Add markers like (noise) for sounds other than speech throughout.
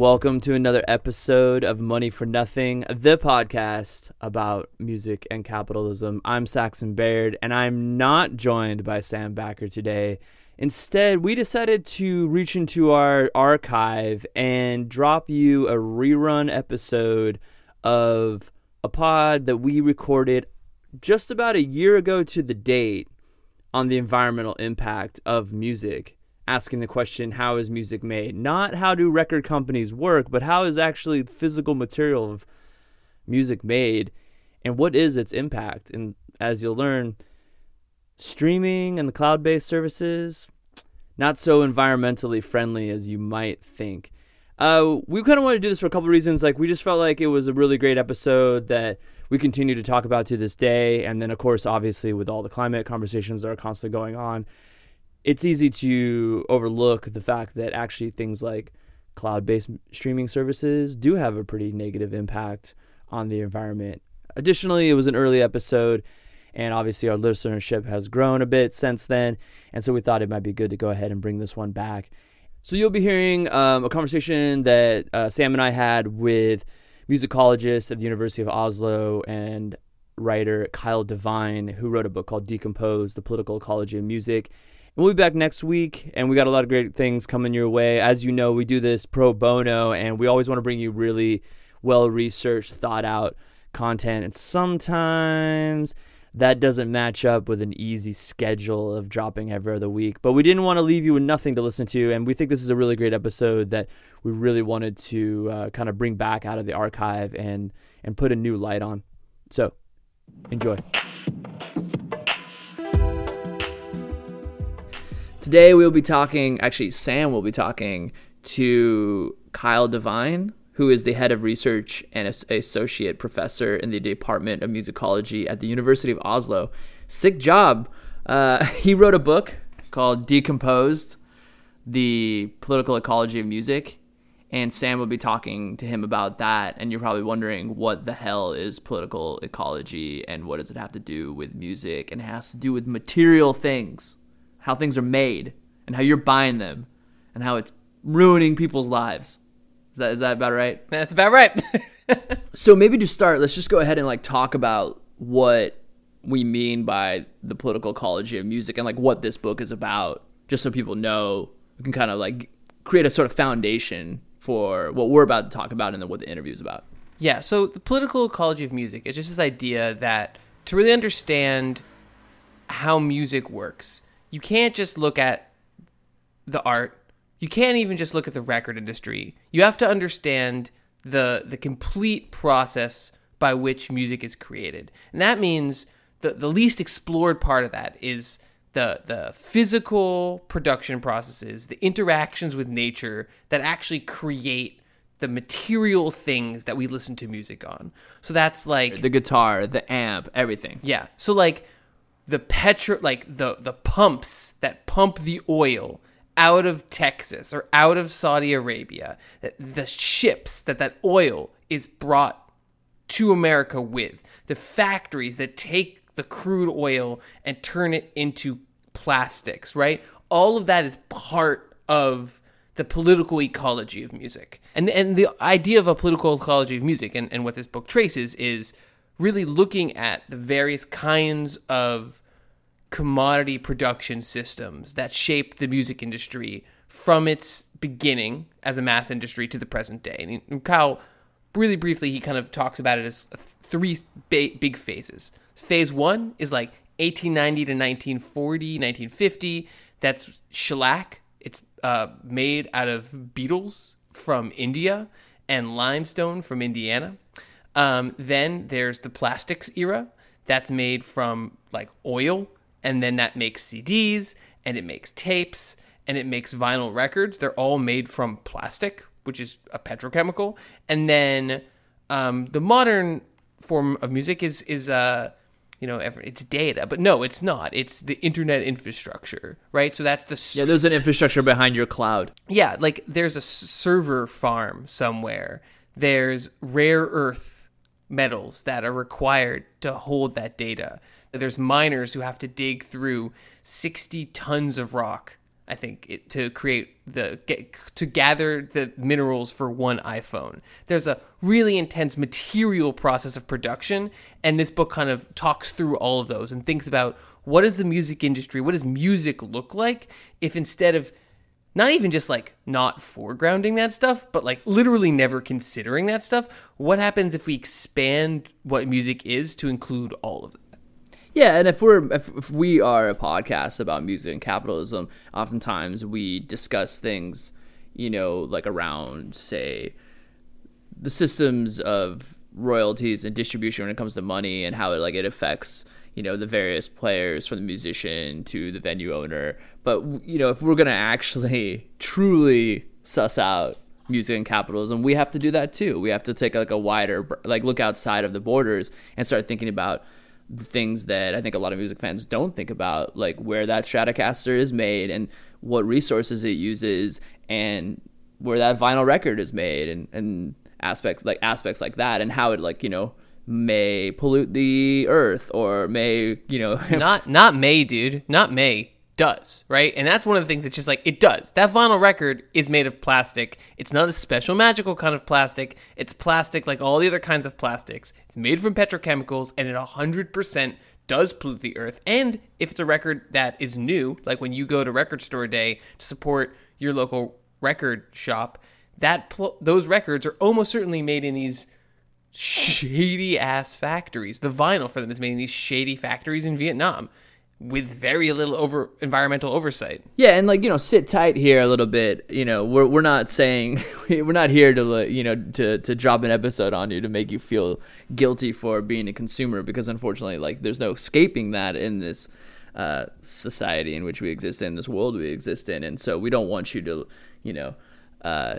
Welcome to another episode of Money for Nothing, the podcast about music and capitalism. I'm Saxon Baird, and I'm not joined by Sam Backer today. Instead, we decided to reach into our archive and drop you a rerun episode of a pod that we recorded just about a year ago to the date on the environmental impact of music asking the question how is music made? Not how do record companies work but how is actually physical material of music made? And what is its impact? And as you'll learn streaming and the cloud-based services not so environmentally friendly as you might think. Uh, we kind of wanted to do this for a couple of reasons. Like we just felt like it was a really great episode that we continue to talk about to this day. And then of course obviously with all the climate conversations that are constantly going on it's easy to overlook the fact that actually things like cloud-based streaming services do have a pretty negative impact on the environment. Additionally, it was an early episode and obviously our listenership has grown a bit since then, and so we thought it might be good to go ahead and bring this one back. So you'll be hearing um, a conversation that uh, Sam and I had with musicologist at the University of Oslo and writer Kyle Devine, who wrote a book called Decompose: The Political Ecology of Music. We'll be back next week, and we got a lot of great things coming your way. As you know, we do this pro bono, and we always want to bring you really well researched, thought out content. And sometimes that doesn't match up with an easy schedule of dropping every other week. But we didn't want to leave you with nothing to listen to, and we think this is a really great episode that we really wanted to uh, kind of bring back out of the archive and and put a new light on. So, enjoy. Today we'll be talking, actually, Sam will be talking to Kyle Devine, who is the head of research and associate professor in the Department of Musicology at the University of Oslo. Sick job. Uh, (laughs) he wrote a book called Decomposed The Political Ecology of Music. And Sam will be talking to him about that. And you're probably wondering what the hell is political ecology and what does it have to do with music? And it has to do with material things how things are made and how you're buying them and how it's ruining people's lives. Is that is that about right? That's about right. (laughs) so maybe to start, let's just go ahead and like talk about what we mean by the political ecology of music and like what this book is about, just so people know. We can kind of like create a sort of foundation for what we're about to talk about and then what the interview is about. Yeah, so the political ecology of music is just this idea that to really understand how music works, you can't just look at the art. You can't even just look at the record industry. You have to understand the the complete process by which music is created. And that means the, the least explored part of that is the the physical production processes, the interactions with nature that actually create the material things that we listen to music on. So that's like the guitar, the amp, everything. Yeah. So like the petro like the the pumps that pump the oil out of Texas or out of Saudi Arabia, the ships that that oil is brought to America with, the factories that take the crude oil and turn it into plastics, right? All of that is part of the political ecology of music. And and the idea of a political ecology of music and, and what this book traces is really looking at the various kinds of commodity production systems that shaped the music industry from its beginning as a mass industry to the present day. And Kyle, really briefly, he kind of talks about it as three big phases. Phase one is like 1890 to 1940, 1950. That's shellac. It's uh, made out of beetles from India and limestone from Indiana. Um, then there's the plastics era. That's made from like oil, and then that makes CDs, and it makes tapes, and it makes vinyl records. They're all made from plastic, which is a petrochemical. And then um, the modern form of music is is uh, you know it's data, but no, it's not. It's the internet infrastructure, right? So that's the yeah. There's an infrastructure behind your cloud. Yeah, like there's a server farm somewhere. There's rare earth metals that are required to hold that data. There's miners who have to dig through 60 tons of rock I think, it, to create the get, to gather the minerals for one iPhone. There's a really intense material process of production, and this book kind of talks through all of those and thinks about what is the music industry, what does music look like if instead of not even just like not foregrounding that stuff, but like literally never considering that stuff. What happens if we expand what music is to include all of it? Yeah, and if we're if, if we are a podcast about music and capitalism, oftentimes we discuss things, you know, like around say the systems of royalties and distribution when it comes to money and how it like it affects you know the various players from the musician to the venue owner but you know if we're gonna actually (laughs) truly suss out music and capitalism we have to do that too. We have to take like a wider like look outside of the borders and start thinking about the things that i think a lot of music fans don't think about like where that stratocaster is made and what resources it uses and where that vinyl record is made and and aspects like aspects like that and how it like you know may pollute the earth or may you know (laughs) not not may dude. Not may does right? And that's one of the things that's just like it does. That vinyl record is made of plastic. It's not a special magical kind of plastic. It's plastic like all the other kinds of plastics. It's made from petrochemicals and it 100% does pollute the earth. And if it's a record that is new like when you go to record store day to support your local record shop that pl- those records are almost certainly made in these shady ass factories. The vinyl for them is made in these shady factories in Vietnam with very little over environmental oversight. Yeah, and like you know, sit tight here a little bit. You know, we're we're not saying (laughs) we're not here to you know to to drop an episode on you to make you feel guilty for being a consumer because unfortunately, like there's no escaping that in this uh, society in which we exist in, this world we exist in, and so we don't want you to you know. Uh,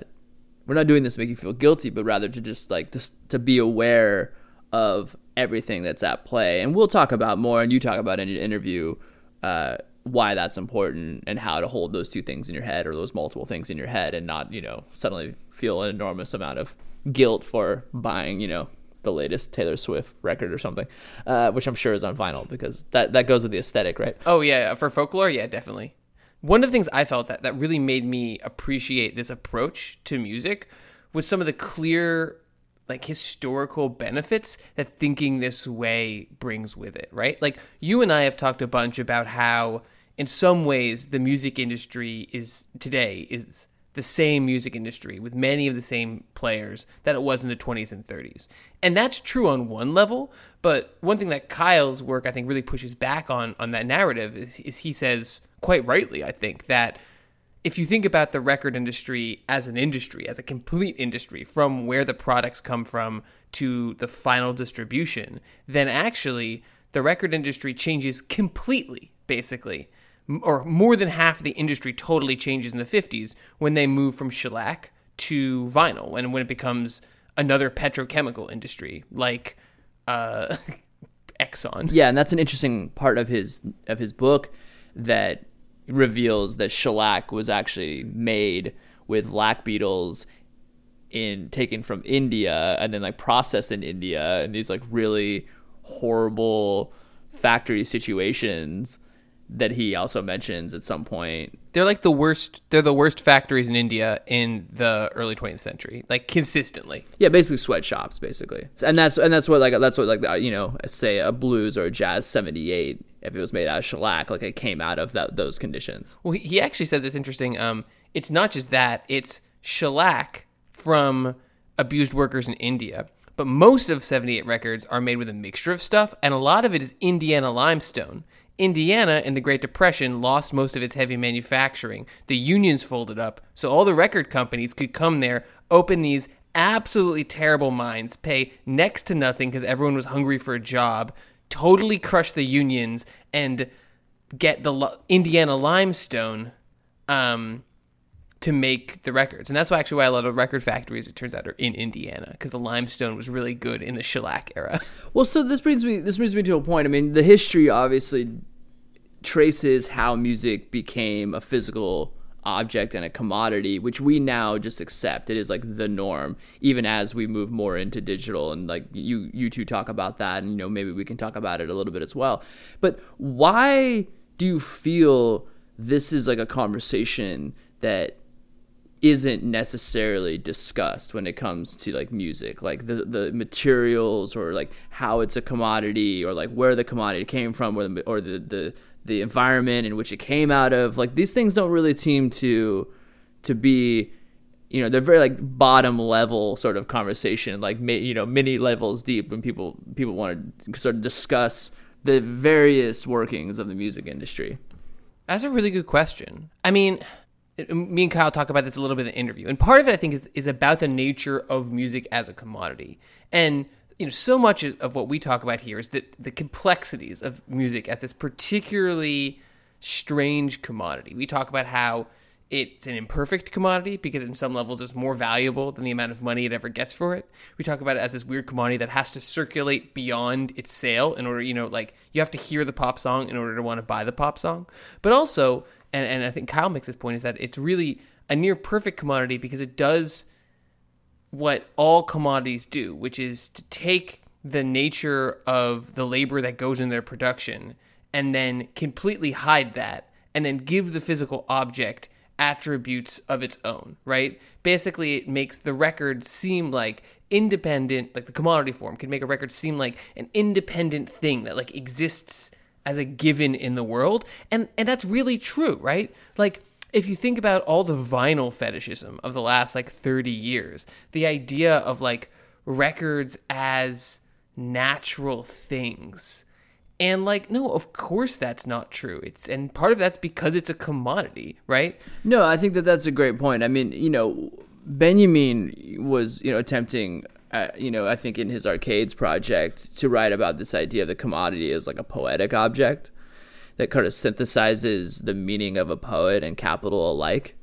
we're not doing this to make you feel guilty, but rather to just like just to be aware of everything that's at play. And we'll talk about more, and you talk about in an interview uh, why that's important and how to hold those two things in your head or those multiple things in your head, and not you know suddenly feel an enormous amount of guilt for buying you know the latest Taylor Swift record or something, uh, which I'm sure is on vinyl because that that goes with the aesthetic, right? Oh yeah, for folklore, yeah, definitely. One of the things I felt that, that really made me appreciate this approach to music was some of the clear like historical benefits that thinking this way brings with it, right? Like you and I have talked a bunch about how in some ways the music industry is today is the same music industry with many of the same players that it was in the 20s and 30s. And that's true on one level, but one thing that Kyle's work I think really pushes back on on that narrative is, is he says quite rightly I think that if you think about the record industry as an industry, as a complete industry, from where the products come from to the final distribution, then actually the record industry changes completely, basically or more than half of the industry totally changes in the 50s when they move from shellac to vinyl and when it becomes another petrochemical industry like uh, (laughs) Exxon. Yeah, and that's an interesting part of his of his book that reveals that shellac was actually made with lac beetles in taken from India and then like processed in India and these like really horrible factory situations that he also mentions at some point. They're like the worst. They're the worst factories in India in the early 20th century, like consistently. Yeah, basically sweatshops, basically, and that's and that's what like that's what like uh, you know, say a blues or a jazz 78, if it was made out of shellac, like it came out of that those conditions. Well, he actually says it's interesting. Um, it's not just that; it's shellac from abused workers in India. But most of 78 records are made with a mixture of stuff, and a lot of it is Indiana limestone. Indiana in the Great Depression lost most of its heavy manufacturing. The unions folded up, so all the record companies could come there, open these absolutely terrible mines, pay next to nothing because everyone was hungry for a job, totally crush the unions, and get the Indiana limestone um, to make the records. And that's why actually why a lot of record factories, it turns out, are in Indiana because the limestone was really good in the shellac era. (laughs) Well, so this brings me this brings me to a point. I mean, the history obviously traces how music became a physical object and a commodity, which we now just accept. It is like the norm, even as we move more into digital. And like you, you two talk about that, and you know maybe we can talk about it a little bit as well. But why do you feel this is like a conversation that isn't necessarily discussed when it comes to like music like the the materials or like how it's a commodity or like where the commodity came from or the or the the, the environment in which it came out of like these things don't really seem to to be you know they're very like bottom level sort of conversation like you know many levels deep when people people want to sort of discuss the various workings of the music industry. That's a really good question. I mean me and Kyle talk about this a little bit in the interview, and part of it I think is is about the nature of music as a commodity, and you know so much of what we talk about here is that the complexities of music as this particularly strange commodity. We talk about how it's an imperfect commodity because in some levels it's more valuable than the amount of money it ever gets for it. We talk about it as this weird commodity that has to circulate beyond its sale in order, you know, like you have to hear the pop song in order to want to buy the pop song. But also and, and I think Kyle makes this point is that it's really a near perfect commodity because it does what all commodities do, which is to take the nature of the labor that goes in their production and then completely hide that and then give the physical object attributes of its own, right? Basically, it makes the record seem like independent, like the commodity form can make a record seem like an independent thing that like exists as a given in the world. And and that's really true, right? Like if you think about all the vinyl fetishism of the last like 30 years, the idea of like records as natural things. And like no, of course that's not true. It's and part of that's because it's a commodity, right? No, I think that that's a great point. I mean, you know, Benjamin was, you know, attempting uh, you know, I think in his arcades project to write about this idea of the commodity as like a poetic object that kind of synthesizes the meaning of a poet and capital alike.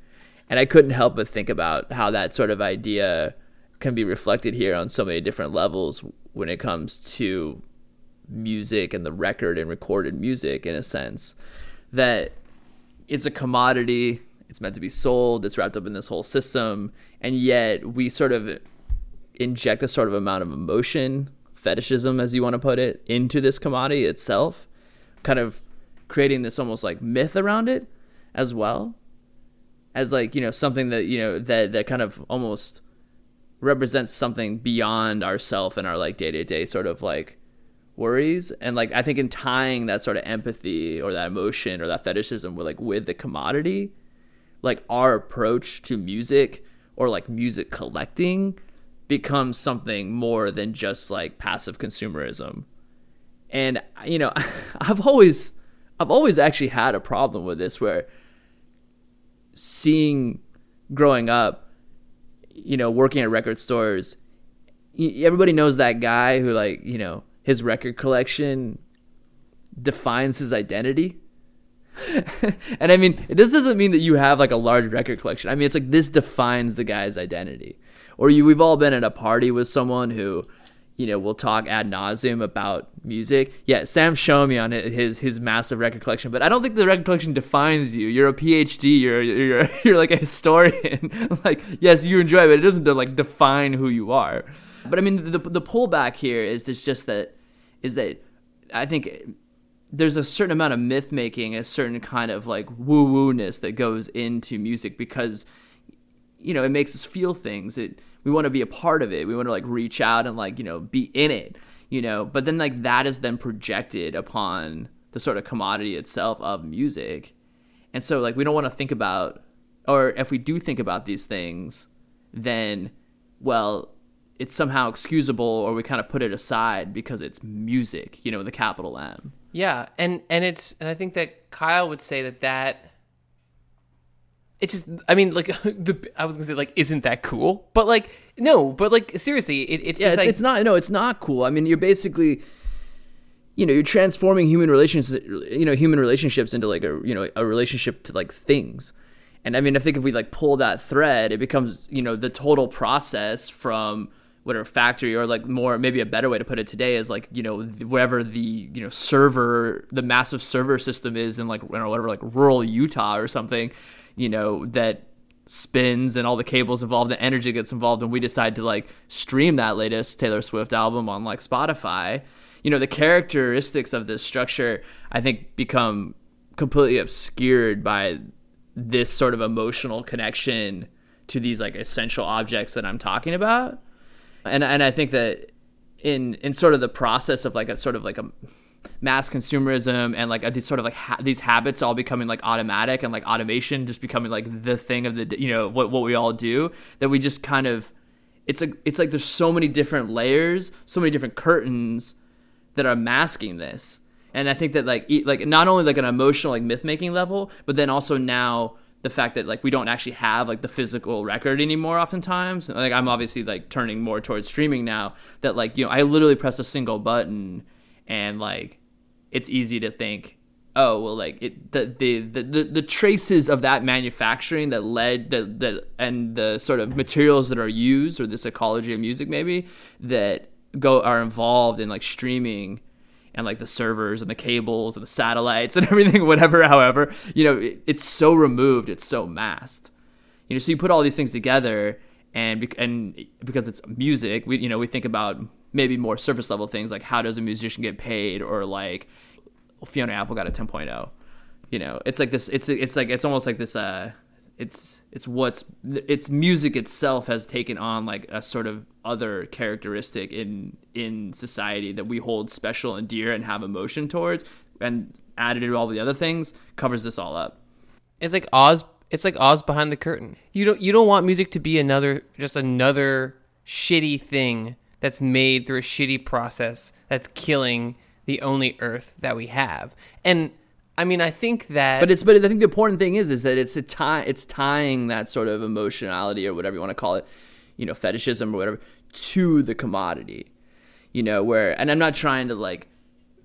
And I couldn't help but think about how that sort of idea can be reflected here on so many different levels when it comes to music and the record and recorded music in a sense that it's a commodity it's meant to be sold it's wrapped up in this whole system and yet we sort of inject a sort of amount of emotion, fetishism, as you want to put it, into this commodity itself, kind of creating this almost like myth around it as well as like you know something that you know that that kind of almost represents something beyond ourself and our like day-to-day sort of like worries and like i think in tying that sort of empathy or that emotion or that fetishism with like with the commodity like our approach to music or like music collecting becomes something more than just like passive consumerism. And you know, (laughs) I've always I've always actually had a problem with this where seeing growing up, you know, working at record stores, everybody knows that guy who like, you know, his record collection defines his identity. (laughs) and I mean, this doesn't mean that you have like a large record collection. I mean, it's like this defines the guy's identity or you we've all been at a party with someone who you know we'll talk ad nauseum about music. Yeah, Sam showing me on his his massive record collection, but I don't think the record collection defines you. You're a PhD. You're you're (laughs) you're like a historian. (laughs) like yes, you enjoy it, but it doesn't like define who you are. But I mean, the the pullback here is it's just that is that I think there's a certain amount of myth making, a certain kind of like woo woo ness that goes into music because you know it makes us feel things. It we want to be a part of it. We want to like reach out and like, you know, be in it, you know, but then like that is then projected upon the sort of commodity itself of music. And so like we don't want to think about or if we do think about these things, then well, it's somehow excusable or we kind of put it aside because it's music, you know, a capital M. Yeah, and and it's and I think that Kyle would say that that it's just i mean like (laughs) the i was gonna say like isn't that cool? But like no but like seriously it, it's yeah it's, like, it's not no it's not cool. I mean you're basically you know you're transforming human relations you know human relationships into like a you know a relationship to like things. And i mean i think if we like pull that thread it becomes you know the total process from whatever factory or like more maybe a better way to put it today is like you know wherever the you know server the massive server system is in like whatever like rural utah or something you know, that spins and all the cables involved, the energy gets involved, and we decide to like stream that latest Taylor Swift album on like Spotify, you know, the characteristics of this structure, I think, become completely obscured by this sort of emotional connection to these like essential objects that I'm talking about. And and I think that in in sort of the process of like a sort of like a mass consumerism and like uh, these sort of like ha- these habits all becoming like automatic and like automation just becoming like the thing of the you know what what we all do that we just kind of it's like it's like there's so many different layers, so many different curtains that are masking this. And I think that like like not only like an emotional like myth making level, but then also now the fact that like we don't actually have like the physical record anymore oftentimes like i'm obviously like turning more towards streaming now that like you know i literally press a single button and like it's easy to think oh well like it the the the, the, traces of that manufacturing that led the, the and the sort of materials that are used or this ecology of music maybe that go are involved in like streaming and like the servers and the cables and the satellites (laughs) and everything, whatever, however, you know, it, it's so removed, it's so masked. You know, so you put all these things together, and and because it's music, we you know we think about maybe more surface level things like how does a musician get paid, or like Fiona Apple got a 10.0. You know, it's like this. It's it's like it's almost like this. Uh, it's it's what's it's music itself has taken on like a sort of other characteristic in in society that we hold special and dear and have emotion towards and added to all the other things covers this all up it's like oz it's like oz behind the curtain you don't you don't want music to be another just another shitty thing that's made through a shitty process that's killing the only earth that we have. And I mean, I think that, but it's but I think the important thing is is that it's a tie it's tying that sort of emotionality or whatever you want to call it, you know, fetishism or whatever to the commodity, you know, where and I'm not trying to like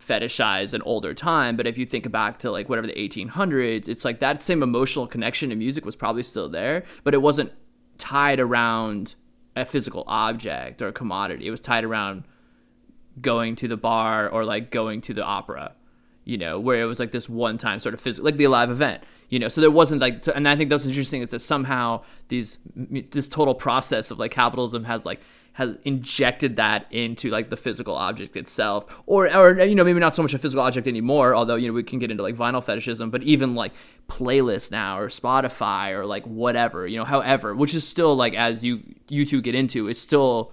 fetishize an older time, but if you think back to like whatever the 1800s, it's like that same emotional connection to music was probably still there, but it wasn't tied around a physical object or a commodity. It was tied around going to the bar or like going to the opera you know, where it was like this one time sort of physical, like the live event, you know. So there wasn't like, and I think that's interesting is that somehow these this total process of like capitalism has like has injected that into like the physical object itself, or or you know maybe not so much a physical object anymore. Although you know we can get into like vinyl fetishism, but even like playlists now or Spotify or like whatever, you know, however, which is still like as you you two get into, is still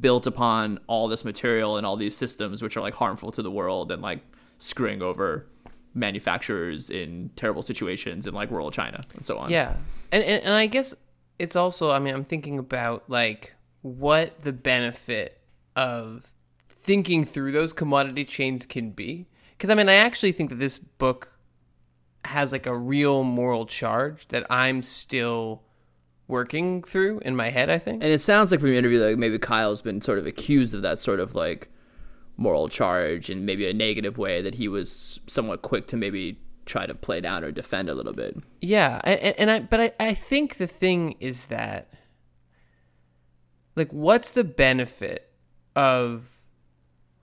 built upon all this material and all these systems which are like harmful to the world and like screwing over manufacturers in terrible situations in like rural China and so on. Yeah. And, and and I guess it's also I mean I'm thinking about like what the benefit of thinking through those commodity chains can be. Cuz I mean I actually think that this book has like a real moral charge that I'm still working through in my head, I think. And it sounds like from your interview like maybe Kyle's been sort of accused of that sort of like moral charge in maybe a negative way that he was somewhat quick to maybe try to play down or defend a little bit. Yeah, and, and I but I, I think the thing is that like what's the benefit of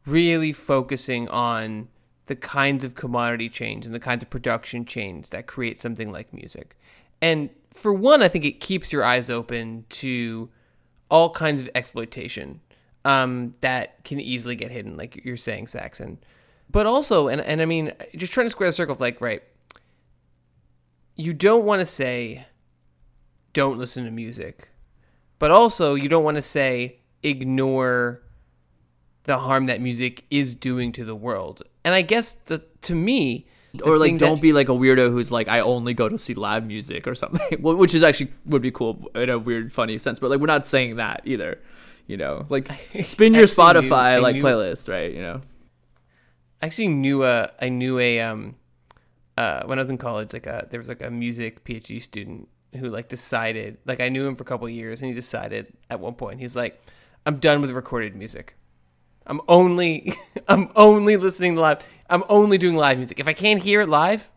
really focusing on the kinds of commodity chains and the kinds of production chains that create something like music. And for one, I think it keeps your eyes open to all kinds of exploitation um, that can easily get hidden, like you're saying, Saxon. But also, and, and I mean, just trying to square the circle of like, right, you don't want to say, don't listen to music, but also you don't want to say, ignore the harm that music is doing to the world. And I guess the to me, or like don't that, be like a weirdo who's like I only go to see live music or something, (laughs) which is actually would be cool in a weird, funny sense. But like we're not saying that either you know like (laughs) spin your spotify knew, like knew, playlist right you know i actually knew a i knew a um uh when i was in college like a there was like a music phd student who like decided like i knew him for a couple years and he decided at one point he's like i'm done with recorded music. I'm only (laughs) i'm only listening to live i'm only doing live music. If i can't hear it live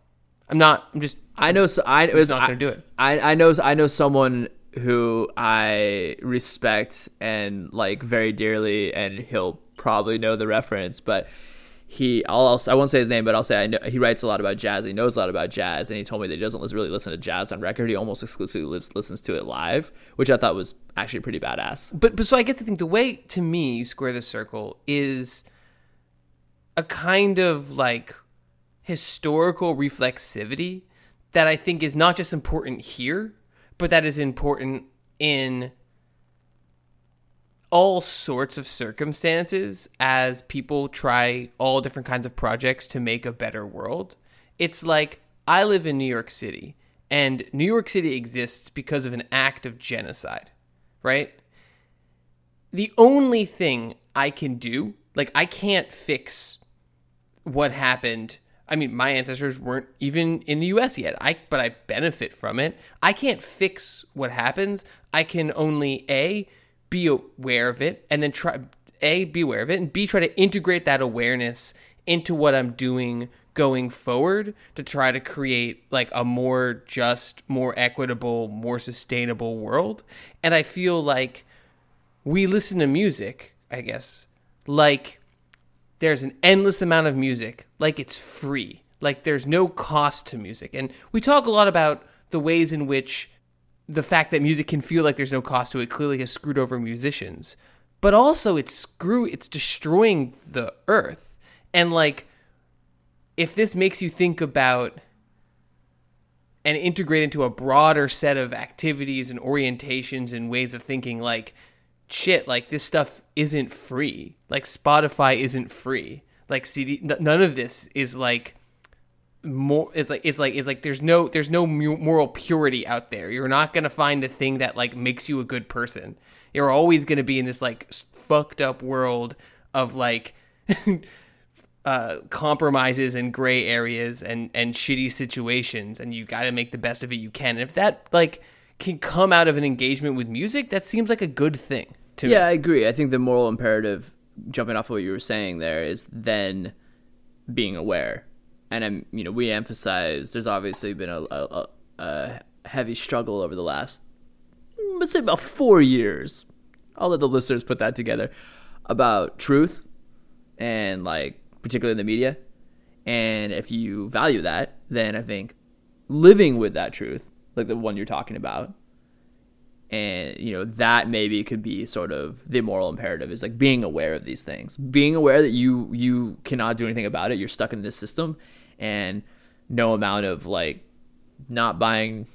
i'm not i'm just i know so i was not gonna do it. I, I know i know someone who I respect and like very dearly, and he'll probably know the reference, but he I'll, I'll I won't say his name, but I'll say I know he writes a lot about jazz. He knows a lot about jazz, and he told me that he doesn't really listen to jazz on record. He almost exclusively listens to it live, which I thought was actually pretty badass. But but so I guess the thing, the way to me you square the circle is a kind of like historical reflexivity that I think is not just important here, but that is important in all sorts of circumstances as people try all different kinds of projects to make a better world. It's like I live in New York City, and New York City exists because of an act of genocide, right? The only thing I can do, like, I can't fix what happened. I mean, my ancestors weren't even in the US yet. I but I benefit from it. I can't fix what happens. I can only A be aware of it and then try A be aware of it and B try to integrate that awareness into what I'm doing going forward to try to create like a more just, more equitable, more sustainable world. And I feel like we listen to music, I guess, like there's an endless amount of music, like it's free, like there's no cost to music. And we talk a lot about the ways in which the fact that music can feel like there's no cost to it clearly has screwed over musicians. But also it's screw it's destroying the earth. And like if this makes you think about and integrate into a broader set of activities and orientations and ways of thinking like shit like this stuff isn't free like spotify isn't free like cd none of this is like more it's like it's like it's like there's no there's no moral purity out there you're not gonna find a thing that like makes you a good person you're always gonna be in this like fucked up world of like (laughs) uh, compromises and gray areas and and shitty situations, and you got to make the best of it you can. And if that like can come out of an engagement with music, that seems like a good thing to yeah, me. I agree. I think the moral imperative, jumping off of what you were saying there, is then being aware. And I'm, you know, we emphasize there's obviously been a, a, a heavy struggle over the last, let's say, about four years. I'll let the listeners put that together about truth and like particularly in the media. And if you value that, then I think living with that truth, like the one you're talking about, and you know that maybe could be sort of the moral imperative is like being aware of these things, being aware that you you cannot do anything about it. You're stuck in this system, and no amount of like not buying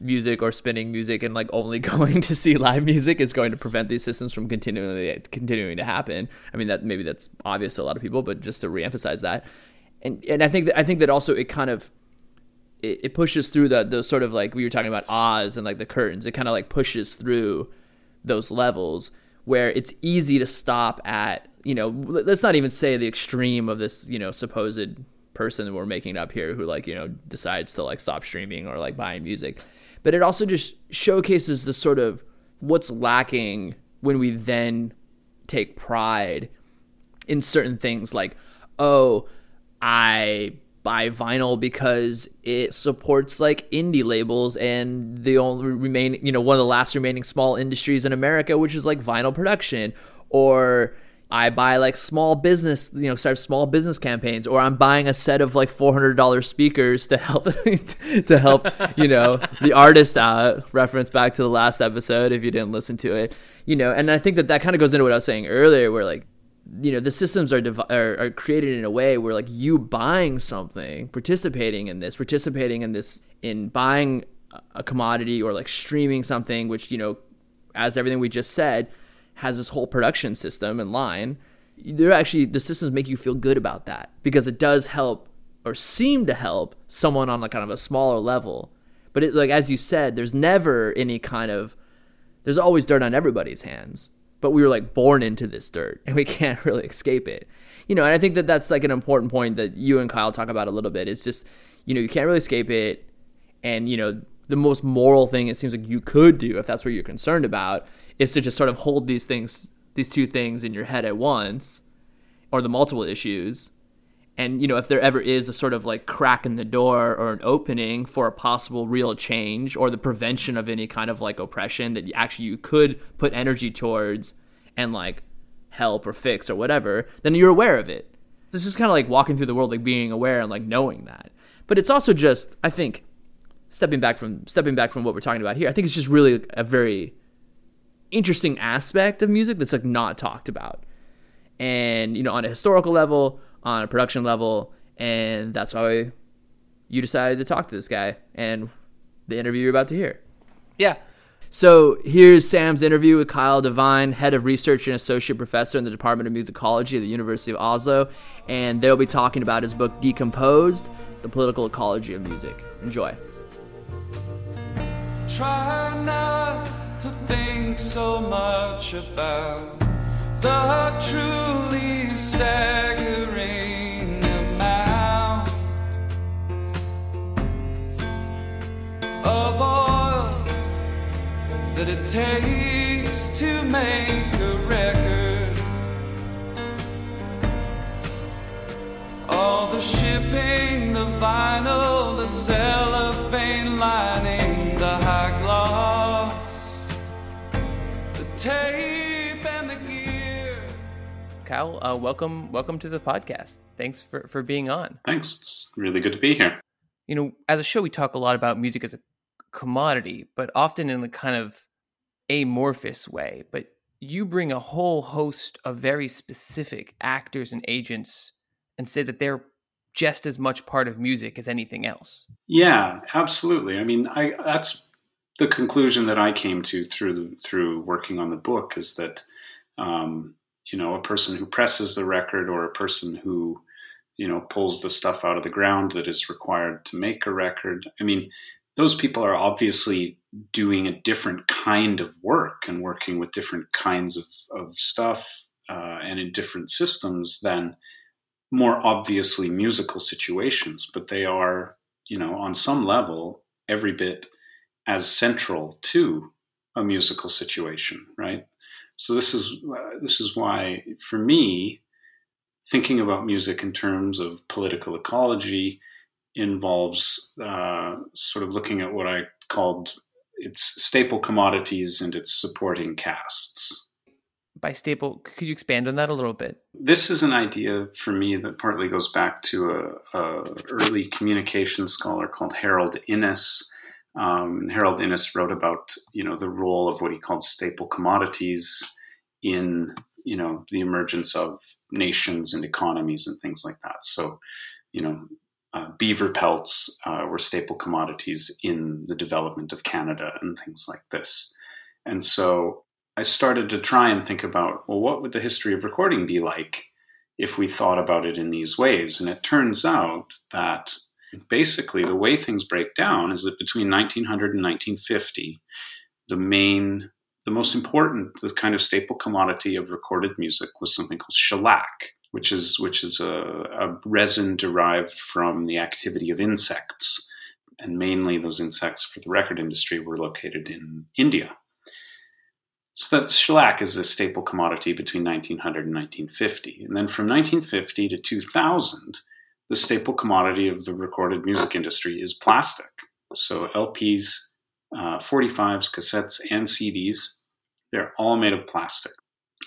music or spinning music and like only (laughs) going to see live music is going to prevent these systems from continually continuing to happen. I mean that maybe that's obvious to a lot of people, but just to reemphasize that, and and I think that I think that also it kind of it, it pushes through the the sort of like we were talking about Oz and like the curtains. It kind of like pushes through those levels where it's easy to stop at you know let's not even say the extreme of this you know supposed person that we're making up here who like you know decides to like stop streaming or like buying music. But it also just showcases the sort of what's lacking when we then take pride in certain things like oh i buy vinyl because it supports like indie labels and the only remain you know one of the last remaining small industries in america which is like vinyl production or I buy like small business, you know, start small business campaigns, or I'm buying a set of like four hundred dollars speakers to help (laughs) to help, you know, the artist out. Reference back to the last episode if you didn't listen to it, you know, and I think that that kind of goes into what I was saying earlier, where like, you know, the systems are, are are created in a way where like you buying something, participating in this, participating in this, in buying a commodity or like streaming something, which you know, as everything we just said has this whole production system in line, they're actually the systems make you feel good about that because it does help or seem to help someone on like kind of a smaller level. But it, like as you said, there's never any kind of there's always dirt on everybody's hands. But we were like born into this dirt and we (laughs) can't really escape it. You know, and I think that that's like an important point that you and Kyle talk about a little bit. It's just, you know, you can't really escape it. And, you know, the most moral thing it seems like you could do if that's what you're concerned about is to just sort of hold these things these two things in your head at once or the multiple issues. And you know if there ever is a sort of like crack in the door or an opening for a possible real change or the prevention of any kind of like oppression that actually you could put energy towards and like help or fix or whatever then you're aware of it. It's just kind of like walking through the world like being aware and like knowing that. But it's also just i think stepping back from stepping back from what we're talking about here i think it's just really a very interesting aspect of music that's like not talked about and you know on a historical level on a production level and that's why you decided to talk to this guy and the interview you're about to hear. Yeah. So here's Sam's interview with Kyle Devine, head of research and associate professor in the Department of Musicology at the University of Oslo, and they'll be talking about his book Decomposed: The Political Ecology of Music. Enjoy. Try not to think so much about the truly staggering amount of oil that it takes to make a record. All the shipping, the vinyl, the cellophane lining, the high gloss, tape and the gear. Kyle, uh, welcome welcome to the podcast. Thanks for, for being on. Thanks. It's really good to be here. You know, as a show, we talk a lot about music as a commodity, but often in a kind of amorphous way. But you bring a whole host of very specific actors and agents and say that they're just as much part of music as anything else. Yeah, absolutely. I mean, I that's the conclusion that I came to through through working on the book is that um, you know a person who presses the record or a person who you know pulls the stuff out of the ground that is required to make a record. I mean, those people are obviously doing a different kind of work and working with different kinds of, of stuff uh, and in different systems than more obviously musical situations, but they are, you know, on some level, every bit as central to a musical situation, right? So this is uh, this is why, for me, thinking about music in terms of political ecology involves uh, sort of looking at what I called its staple commodities and its supporting casts. By staple, could you expand on that a little bit? This is an idea for me that partly goes back to a, a early communication scholar called Harold Innis. Um, Harold Innis wrote about you know the role of what he called staple commodities in you know the emergence of nations and economies and things like that. So you know uh, beaver pelts uh, were staple commodities in the development of Canada and things like this. And so I started to try and think about, well, what would the history of recording be like if we thought about it in these ways? And it turns out that basically the way things break down is that between 1900 and 1950, the main, the most important, the kind of staple commodity of recorded music was something called shellac, which is which is a, a resin derived from the activity of insects, and mainly those insects for the record industry were located in India. So that shellac is a staple commodity between 1900 and 1950. And then from 1950 to 2000, the staple commodity of the recorded music industry is plastic. So LPs, uh, 45s, cassettes, and CDs, they're all made of plastic.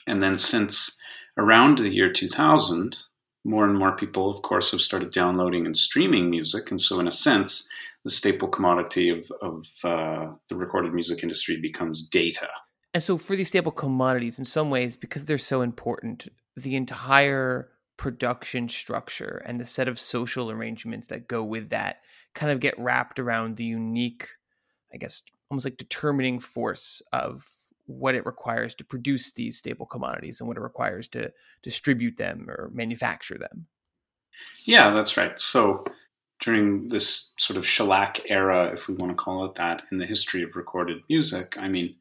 And then since around the year 2000, more and more people, of course, have started downloading and streaming music. And so, in a sense, the staple commodity of, of uh, the recorded music industry becomes data. And so, for these staple commodities, in some ways, because they're so important, the entire production structure and the set of social arrangements that go with that kind of get wrapped around the unique, I guess, almost like determining force of what it requires to produce these staple commodities and what it requires to distribute them or manufacture them. Yeah, that's right. So, during this sort of shellac era, if we want to call it that, in the history of recorded music, I mean,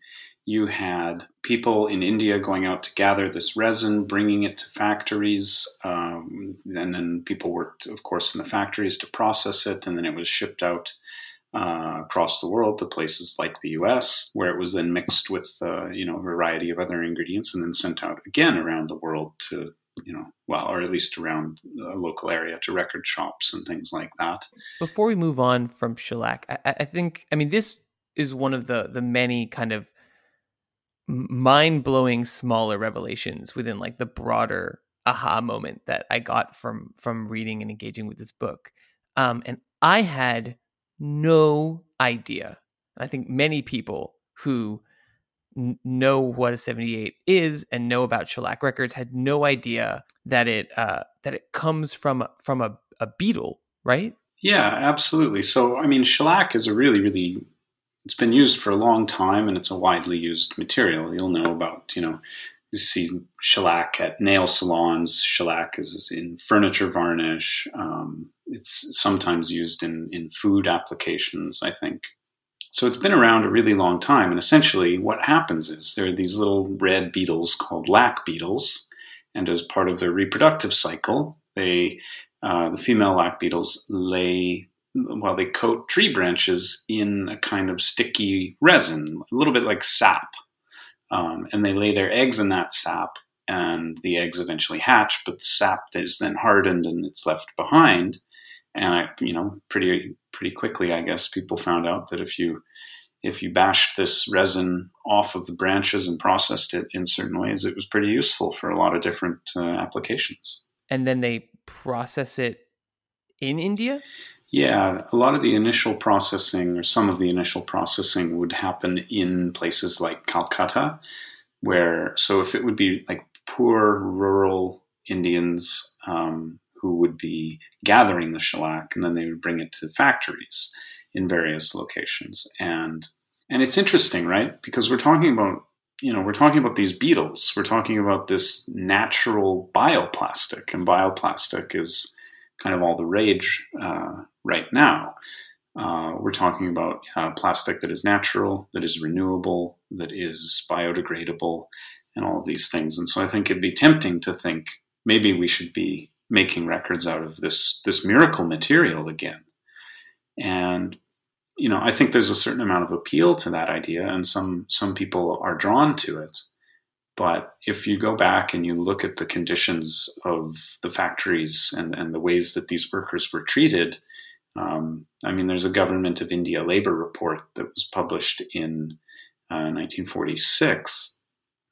you had people in India going out to gather this resin, bringing it to factories, um, and then people worked, of course, in the factories to process it, and then it was shipped out uh, across the world to places like the U.S., where it was then mixed with uh, you know a variety of other ingredients, and then sent out again around the world to you know well, or at least around a local area to record shops and things like that. Before we move on from shellac, I, I think I mean this is one of the the many kind of mind blowing smaller revelations within like the broader aha moment that I got from from reading and engaging with this book. Um, and I had no idea. I think many people who n- know what a 78 is and know about shellac records had no idea that it uh, that it comes from from a, a beetle, right? Yeah, absolutely. So, I mean, shellac is a really, really, it's been used for a long time and it's a widely used material. You'll know about, you know, you see shellac at nail salons. Shellac is in furniture varnish. Um, it's sometimes used in, in food applications, I think. So it's been around a really long time. And essentially, what happens is there are these little red beetles called lac beetles. And as part of their reproductive cycle, they uh, the female lac beetles lay well they coat tree branches in a kind of sticky resin a little bit like sap. Um, and they lay their eggs in that sap and the eggs eventually hatch but the sap is then hardened and it's left behind. And I, you know pretty pretty quickly i guess people found out that if you if you bashed this resin off of the branches and processed it in certain ways it was pretty useful for a lot of different uh, applications. And then they process it in India? Yeah, a lot of the initial processing or some of the initial processing would happen in places like Calcutta, where, so if it would be like poor rural Indians um, who would be gathering the shellac and then they would bring it to factories in various locations. And and it's interesting, right? Because we're talking about you know, we're talking about these beetles. We're talking about this natural bioplastic, and bioplastic is kind of all the rage uh, right now. Uh, we're talking about uh, plastic that is natural, that is renewable, that is biodegradable, and all of these things. And so I think it'd be tempting to think maybe we should be making records out of this this miracle material again. And you know, I think there's a certain amount of appeal to that idea, and some some people are drawn to it. But if you go back and you look at the conditions of the factories and, and the ways that these workers were treated, um, I mean, there's a Government of India labor report that was published in uh, 1946,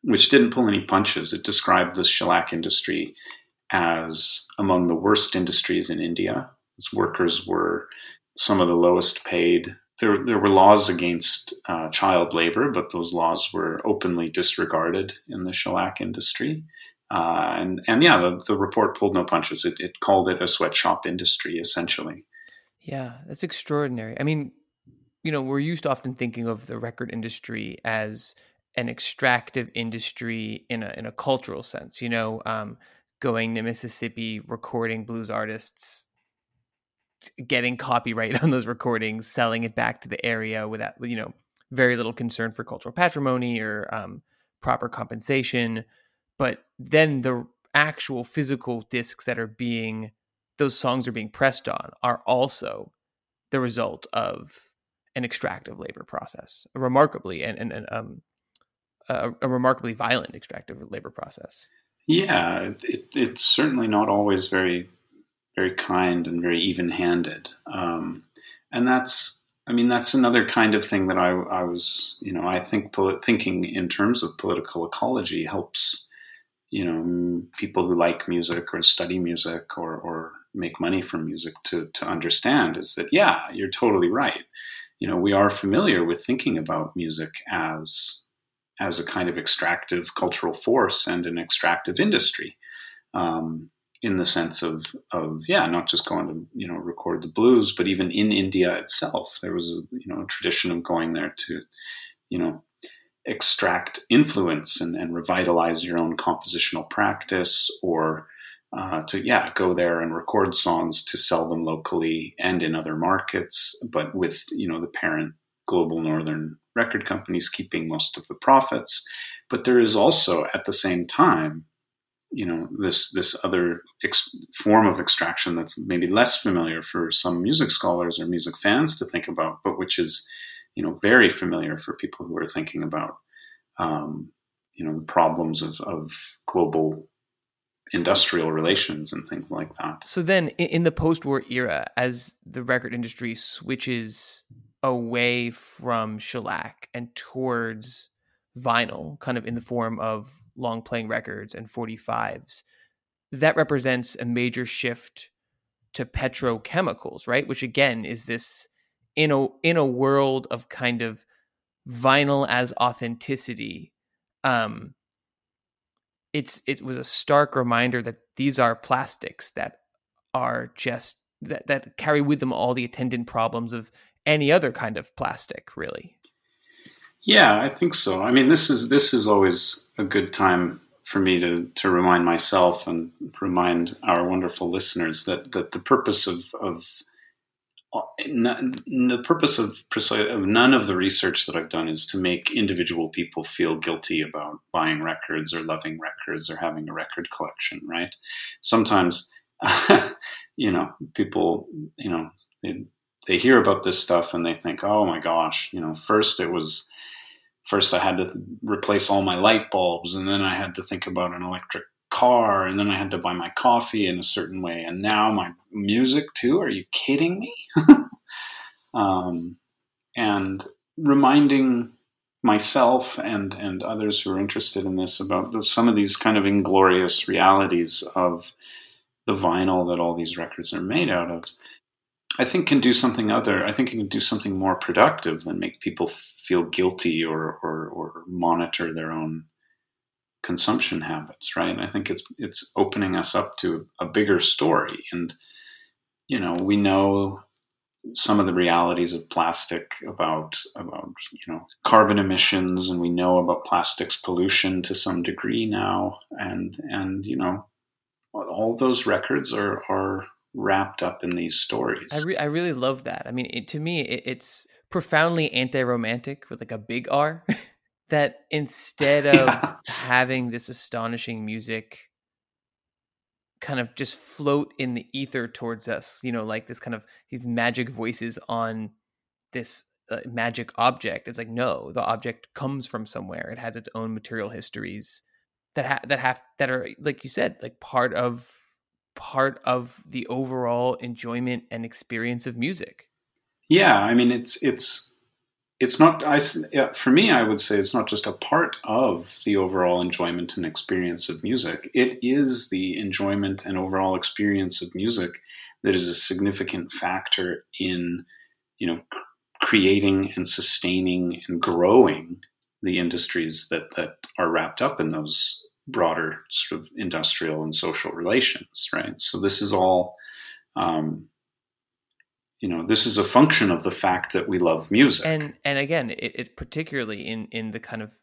which didn't pull any punches. It described the shellac industry as among the worst industries in India. Its workers were some of the lowest paid. There, there were laws against uh, child labor, but those laws were openly disregarded in the shellac industry. Uh, and and yeah, the, the report pulled no punches. It, it called it a sweatshop industry, essentially. Yeah, that's extraordinary. I mean, you know, we're used to often thinking of the record industry as an extractive industry in a in a cultural sense. You know, um, going to Mississippi, recording blues artists, getting copyright (laughs) on those recordings, selling it back to the area without, you know, very little concern for cultural patrimony or um, proper compensation. But then the actual physical discs that are being, those songs are being pressed on are also the result of an extractive labor process, a remarkably and, and, and um, a, a, remarkably violent extractive labor process. Yeah, it, it's certainly not always very very kind and very even-handed. Um, and that's, I mean, that's another kind of thing that I, I was, you know, I think thinking in terms of political ecology helps, you know, people who like music or study music or, or make money from music to, to understand is that, yeah, you're totally right. You know, we are familiar with thinking about music as as a kind of extractive cultural force and an extractive industry. Um, in the sense of of yeah, not just going to you know record the blues, but even in India itself, there was you know a tradition of going there to you know extract influence and, and revitalize your own compositional practice or uh, to yeah go there and record songs to sell them locally and in other markets but with you know the parent global northern record companies keeping most of the profits. But there is also at the same time you know this this other ex- form of extraction that's maybe less familiar for some music scholars or music fans to think about, but which is you know very familiar for people who are thinking about um, you know the problems of, of global industrial relations and things like that. So then, in the post-war era, as the record industry switches away from shellac and towards vinyl, kind of in the form of long playing records and 45s, that represents a major shift to petrochemicals, right? Which again is this in a in a world of kind of vinyl as authenticity. Um, it's it was a stark reminder that these are plastics that are just that that carry with them all the attendant problems of any other kind of plastic, really. Yeah, I think so. I mean, this is this is always a good time for me to to remind myself and remind our wonderful listeners that that the purpose of of the purpose of, of none of the research that I've done is to make individual people feel guilty about buying records or loving records or having a record collection. Right? Sometimes, (laughs) you know, people, you know, they, they hear about this stuff and they think, oh my gosh, you know, first it was first I had to replace all my light bulbs, and then I had to think about an electric car, and then I had to buy my coffee in a certain way, and now my music too. Are you kidding me? (laughs) um, and reminding myself and and others who are interested in this about the, some of these kind of inglorious realities of the vinyl that all these records are made out of. I think can do something other. I think it can do something more productive than make people feel guilty or, or, or monitor their own consumption habits, right? And I think it's it's opening us up to a bigger story, and you know we know some of the realities of plastic about about you know carbon emissions, and we know about plastics pollution to some degree now, and and you know all those records are are wrapped up in these stories. I, re- I really love that. I mean, it, to me, it, it's profoundly anti-romantic with like a big R. (laughs) that (laughs) instead of yeah. having this astonishing music kind of just float in the ether towards us, you know, like this kind of these magic voices on this uh, magic object. It's like no, the object comes from somewhere. It has its own material histories that ha- that have that are like you said, like part of part of the overall enjoyment and experience of music. Yeah, I mean it's it's it's not I for me I would say it's not just a part of the overall enjoyment and experience of music. It is the enjoyment and overall experience of music that is a significant factor in you know creating and sustaining and growing the industries that that are wrapped up in those broader sort of industrial and social relations, right? So this is all, um, you know, this is a function of the fact that we love music. And and again, it, it's particularly in in the kind of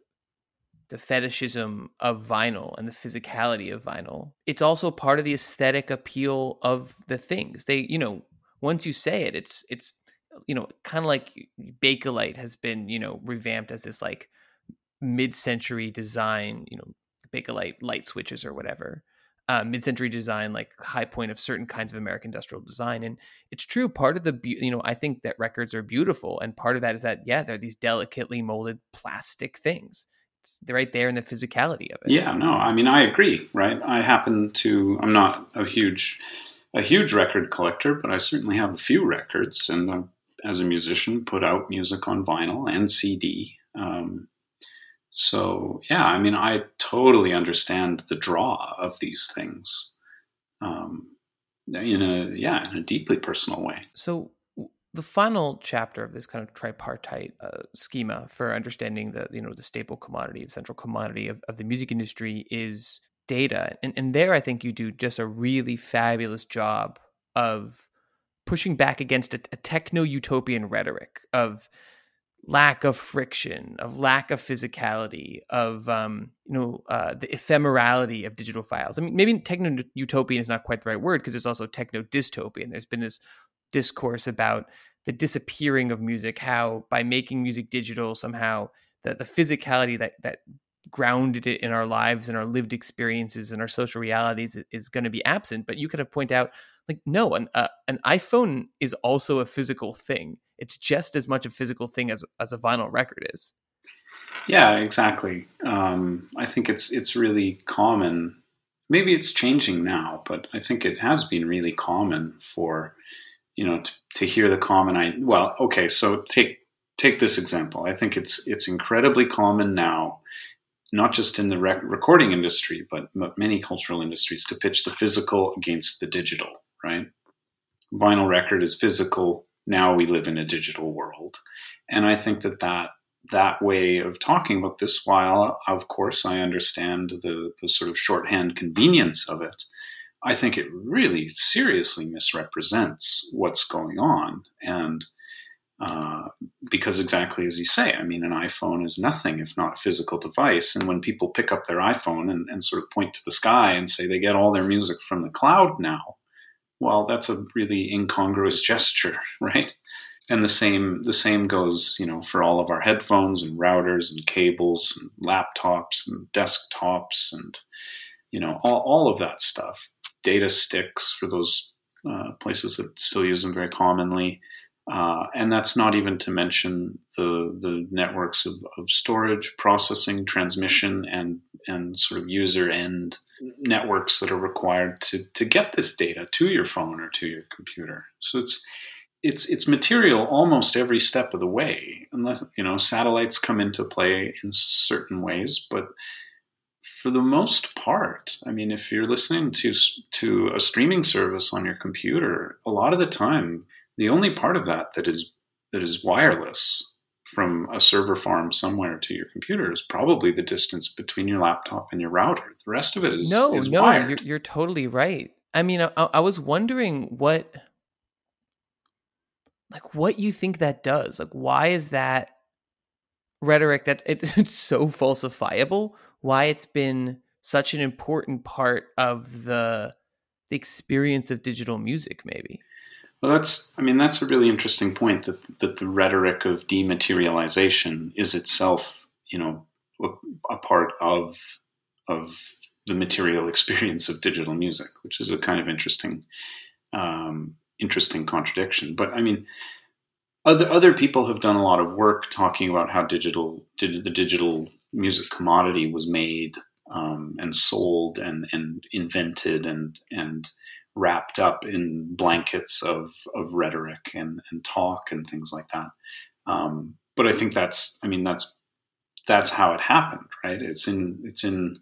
the fetishism of vinyl and the physicality of vinyl. It's also part of the aesthetic appeal of the things. They, you know, once you say it, it's it's you know, kind of like Bakelite has been, you know, revamped as this like mid-century design, you know, Bakelite light switches or whatever. Uh, mid-century design, like high point of certain kinds of American industrial design, and it's true. Part of the, be- you know, I think that records are beautiful, and part of that is that yeah, they're these delicately molded plastic things. It's, right there in the physicality of it. Yeah, no, I mean I agree. Right, I happen to. I'm not a huge, a huge record collector, but I certainly have a few records, and as a musician, put out music on vinyl and CD. Um, so yeah, I mean, I totally understand the draw of these things, um, in a yeah, in a deeply personal way. So the final chapter of this kind of tripartite uh, schema for understanding the you know the staple commodity, the central commodity of, of the music industry is data, and and there I think you do just a really fabulous job of pushing back against a, a techno utopian rhetoric of lack of friction, of lack of physicality, of um, you know uh, the ephemerality of digital files. I mean, maybe techno utopian is not quite the right word because it's also techno dystopian. There's been this discourse about the disappearing of music, how by making music digital somehow the the physicality that that grounded it in our lives and our lived experiences and our social realities is, is going to be absent. But you kind of point out like no, an uh, an iPhone is also a physical thing it's just as much a physical thing as as a vinyl record is. Yeah, exactly. Um, I think it's it's really common. Maybe it's changing now, but I think it has been really common for you know to, to hear the common. I well, okay, so take take this example. I think it's it's incredibly common now, not just in the rec- recording industry, but, but many cultural industries, to pitch the physical against the digital. Right, vinyl record is physical now we live in a digital world. And I think that that, that way of talking about this, while of course I understand the, the sort of shorthand convenience of it, I think it really seriously misrepresents what's going on. And uh, because exactly as you say, I mean, an iPhone is nothing if not a physical device. And when people pick up their iPhone and, and sort of point to the sky and say they get all their music from the cloud now, well, that's a really incongruous gesture, (laughs) right? And the same the same goes, you know, for all of our headphones and routers and cables and laptops and desktops and you know all, all of that stuff. Data sticks for those uh, places that still use them very commonly. Uh, and that's not even to mention the the networks of, of storage, processing, transmission, and and sort of user end networks that are required to to get this data to your phone or to your computer. So it's it's it's material almost every step of the way, unless you know satellites come into play in certain ways, but for the most part, I mean, if you're listening to to a streaming service on your computer, a lot of the time the only part of that that is that is wireless from a server farm somewhere to your computer is probably the distance between your laptop and your router. The rest of it is no, is no. wired. You're you're totally right. I mean, I, I was wondering what, like, what you think that does. Like, why is that rhetoric that it's, (laughs) it's so falsifiable? Why it's been such an important part of the the experience of digital music? Maybe. Well, that's, I mean, that's a really interesting point that, that the rhetoric of dematerialization is itself, you know, a, a part of, of the material experience of digital music, which is a kind of interesting, um, interesting contradiction. But I mean, other, other people have done a lot of work talking about how digital, did, the digital music commodity was made um, and sold and, and invented and, and wrapped up in blankets of, of rhetoric and, and talk and things like that. Um, but I think that's, I mean, that's, that's how it happened, right? It's in, it's in,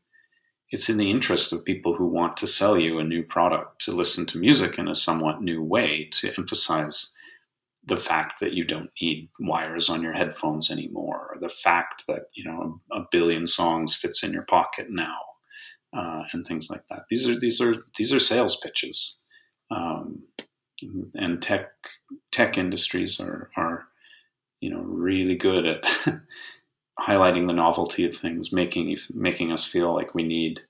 it's in the interest of people who want to sell you a new product to listen to music in a somewhat new way to emphasize the fact that you don't need wires on your headphones anymore, or the fact that you know a, a billion songs fits in your pocket now, uh, and things like that. These are these are these are sales pitches, um, and tech tech industries are are you know really good at (laughs) highlighting the novelty of things, making making us feel like we need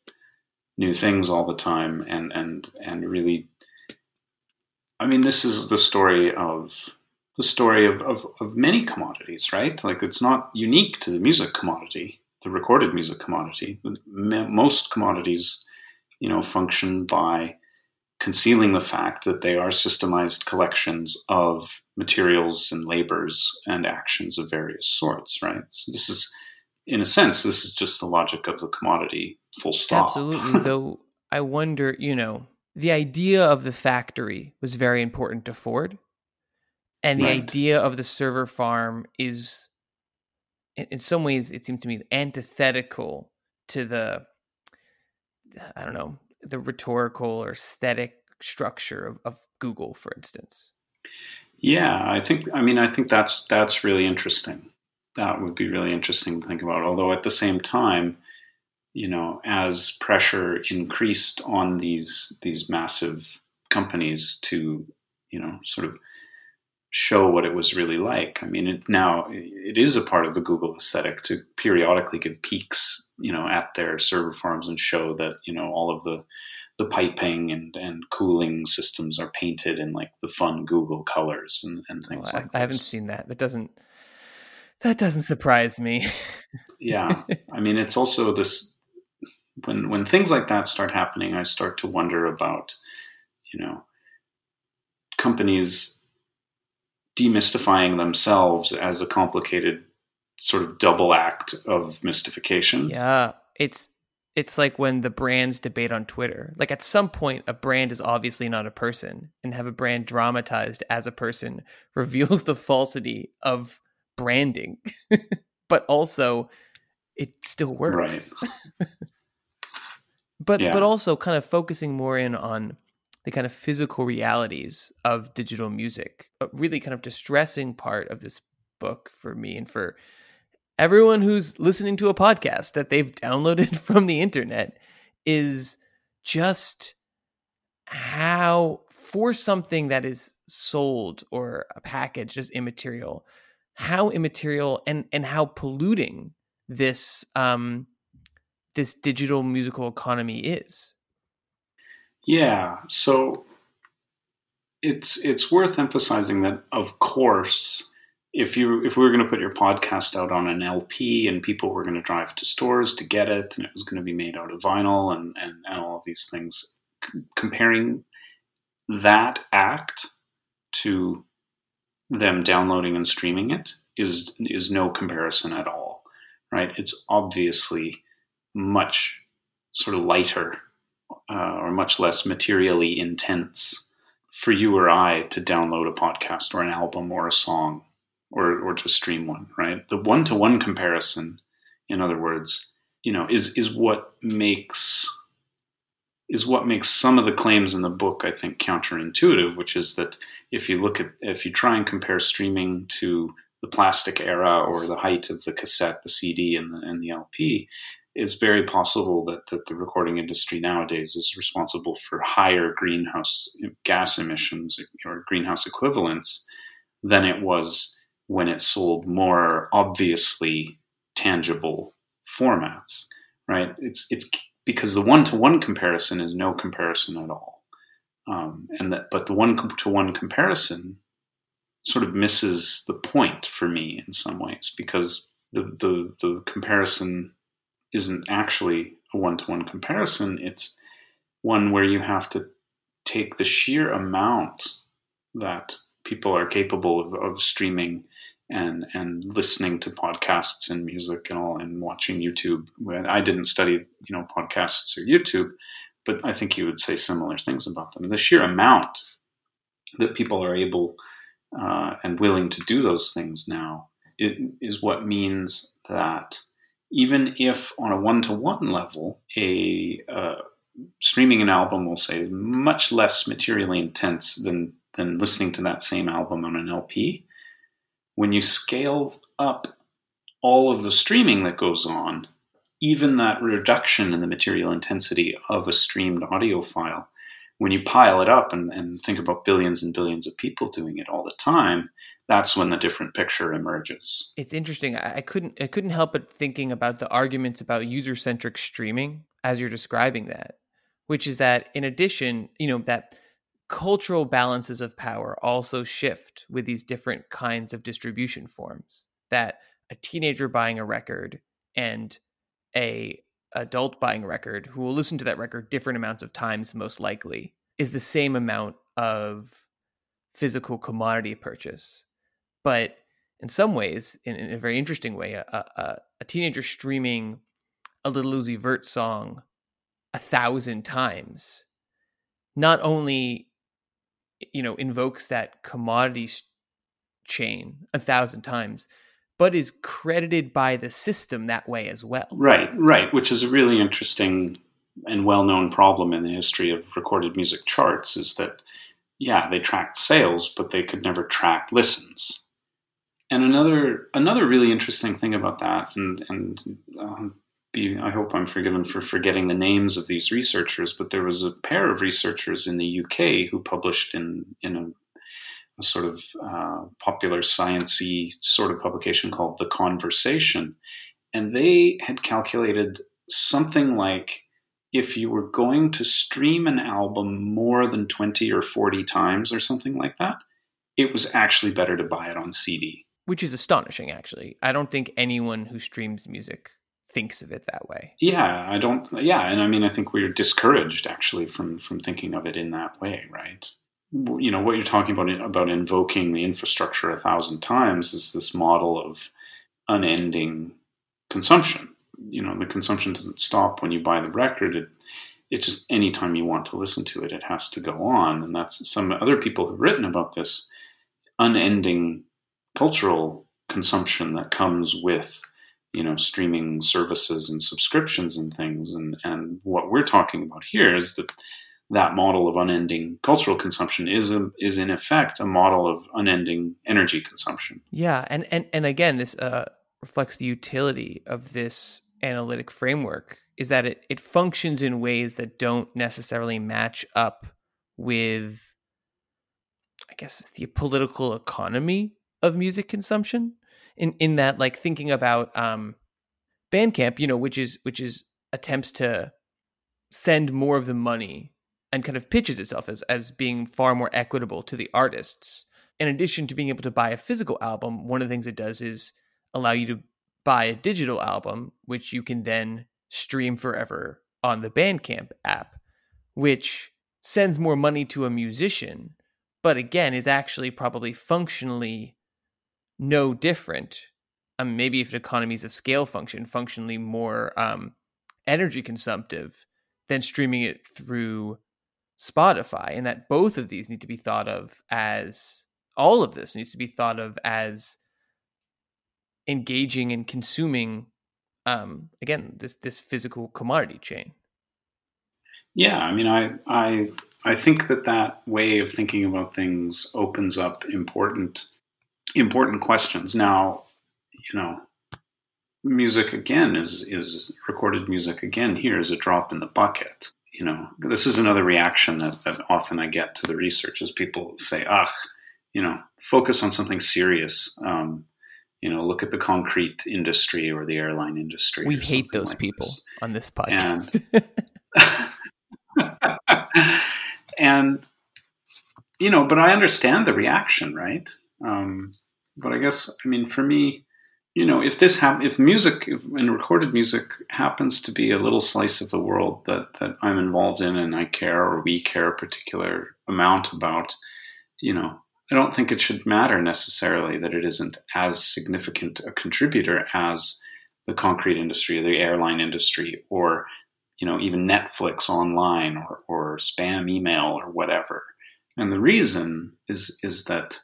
new things all the time, and and and really. I mean, this is the story of the story of, of, of many commodities, right? Like it's not unique to the music commodity the recorded music commodity. Most commodities, you know, function by concealing the fact that they are systemized collections of materials and labors and actions of various sorts, right? So this is, in a sense, this is just the logic of the commodity, full stop. Absolutely. (laughs) Though I wonder, you know, the idea of the factory was very important to Ford. And the right. idea of the server farm is in, some ways it seemed to me antithetical to the I don't know the rhetorical or aesthetic structure of, of Google, for instance. Yeah, I think I mean I think that's that's really interesting. That would be really interesting to think about. Although at the same time, you know, as pressure increased on these these massive companies to, you know, sort of show what it was really like. I mean, it now it is a part of the Google aesthetic to periodically give peeks, you know, at their server farms and show that you know all of the the piping and, and cooling systems are painted in like the fun Google colors and, and oh, things oh, like that. I haven't seen that. That doesn't that doesn't surprise me. yeah. (laughs) I mean it's also this when when things like that start happening, I start to wonder about, you know, companies demystifying themselves as a complicated sort of double act of mystification. Yeah, it's it's like when the brands debate on Twitter. Like at some point a brand is obviously not a person and have a brand dramatized as a person (laughs) reveals the falsity of branding. (laughs) but also it still works. Right. (laughs) but yeah. but also kind of focusing more in on the kind of physical realities of digital music. A really kind of distressing part of this book for me and for everyone who's listening to a podcast that they've (laughs) downloaded from the internet is just how for something that is sold or a package as immaterial, how immaterial and and how polluting this um this digital musical economy is. Yeah, so it's it's worth emphasizing that of course if you if we were going to put your podcast out on an LP and people were going to drive to stores to get it and it was going to be made out of vinyl and and, and all of these things c- comparing that act to them downloading and streaming it is is no comparison at all right? It's obviously much sort of lighter uh, or much less materially intense for you or I to download a podcast or an album or a song or or to stream one, right? The one to one comparison, in other words, you know, is is what makes is what makes some of the claims in the book I think counterintuitive, which is that if you look at if you try and compare streaming to the plastic era or the height of the cassette, the CD, and the, and the LP, it's very possible that, that the recording industry nowadays is responsible for higher greenhouse gas emissions or greenhouse equivalents than it was when it sold more obviously tangible formats right? It's it's because the one-to-one comparison is no comparison at all. Um, and that but the one-to-one comparison sort of misses the point for me in some ways because the the, the comparison isn't actually a one-to-one comparison it's one where you have to take the sheer amount that people are capable of, of streaming and and listening to podcasts and music and all and watching YouTube. I didn't study you know podcasts or YouTube, but I think you would say similar things about them. The sheer amount that people are able uh, and willing to do those things now is what means that even if on a one-to-one level a uh, streaming an album will say is much less materially intense than than listening to that same album on an LP when you scale up all of the streaming that goes on, even that reduction in the material intensity of a streamed audio file, when you pile it up and, and think about billions and billions of people doing it all the time, that's when the different picture emerges. It's interesting. I couldn't I couldn't help but thinking about the arguments about user centric streaming as you're describing that, which is that in addition, you know, that cultural balances of power also shift with these different kinds of distribution forms that a teenager buying a record and a adult buying record who will listen to that record different amounts of times most likely is the same amount of physical commodity purchase. But in some ways in, in a very interesting way a, a, a teenager streaming a Lil Uzi Vert song a thousand times not only you know invokes that commodities chain a thousand times but is credited by the system that way as well. Right right which is a really interesting and well-known problem in the history of recorded music charts is that yeah they tracked sales but they could never track listens. And another another really interesting thing about that and and um, be, I hope I'm forgiven for forgetting the names of these researchers, but there was a pair of researchers in the UK who published in in a, sort of uh, popular sciencey sort of publication called The Conversation, and they had calculated something like if you were going to stream an album more than 20 or 40 times or something like that, it was actually better to buy it on CD. Which is astonishing, actually. I don't think anyone who streams music thinks of it that way. Yeah, I don't. Yeah, and I mean, I think we're discouraged actually from from thinking of it in that way, right? You know what you're talking about about invoking the infrastructure a thousand times is this model of unending consumption. You know, the consumption doesn't stop when you buy the record. It it just anytime you want to listen to it, it has to go on, and that's some other people have written about this unending cultural consumption that comes with you know streaming services and subscriptions and things and and what we're talking about here is that that model of unending cultural consumption is a, is in effect a model of unending energy consumption. Yeah and and and again this uh, reflects the utility of this analytic framework is that it it functions in ways that don't necessarily match up with I guess the political economy of music consumption. In in that like thinking about um Bandcamp, you know, which is which is attempts to send more of the money and kind of pitches itself as as being far more equitable to the artists. In addition to being able to buy a physical album, one of the things it does is allow you to buy a digital album, which you can then stream forever on the Bandcamp app, which sends more money to a musician, but again is actually probably functionally no different. Um, maybe if economies of scale function, functionally more um, energy consumptive than streaming it through Spotify, and that both of these need to be thought of as all of this needs to be thought of as engaging and consuming um, again this this physical commodity chain. Yeah, I mean, I I I think that that way of thinking about things opens up important important questions. Now, you know, music again is is recorded music again here is a drop in the bucket. You know, this is another reaction that, that often I get to the research is people say, "Ah, you know, focus on something serious." Um, you know, look at the concrete industry or the airline industry. We hate those like people this. on this podcast. And, (laughs) and, you know, but I understand the reaction, right? Um, but I guess, I mean, for me, you know, if this hap- if music if, and recorded music happens to be a little slice of the world that that I'm involved in and I care or we care a particular amount about, you know, I don't think it should matter necessarily that it isn't as significant a contributor as the concrete industry the airline industry or you know even Netflix online or, or spam email or whatever. And the reason is is that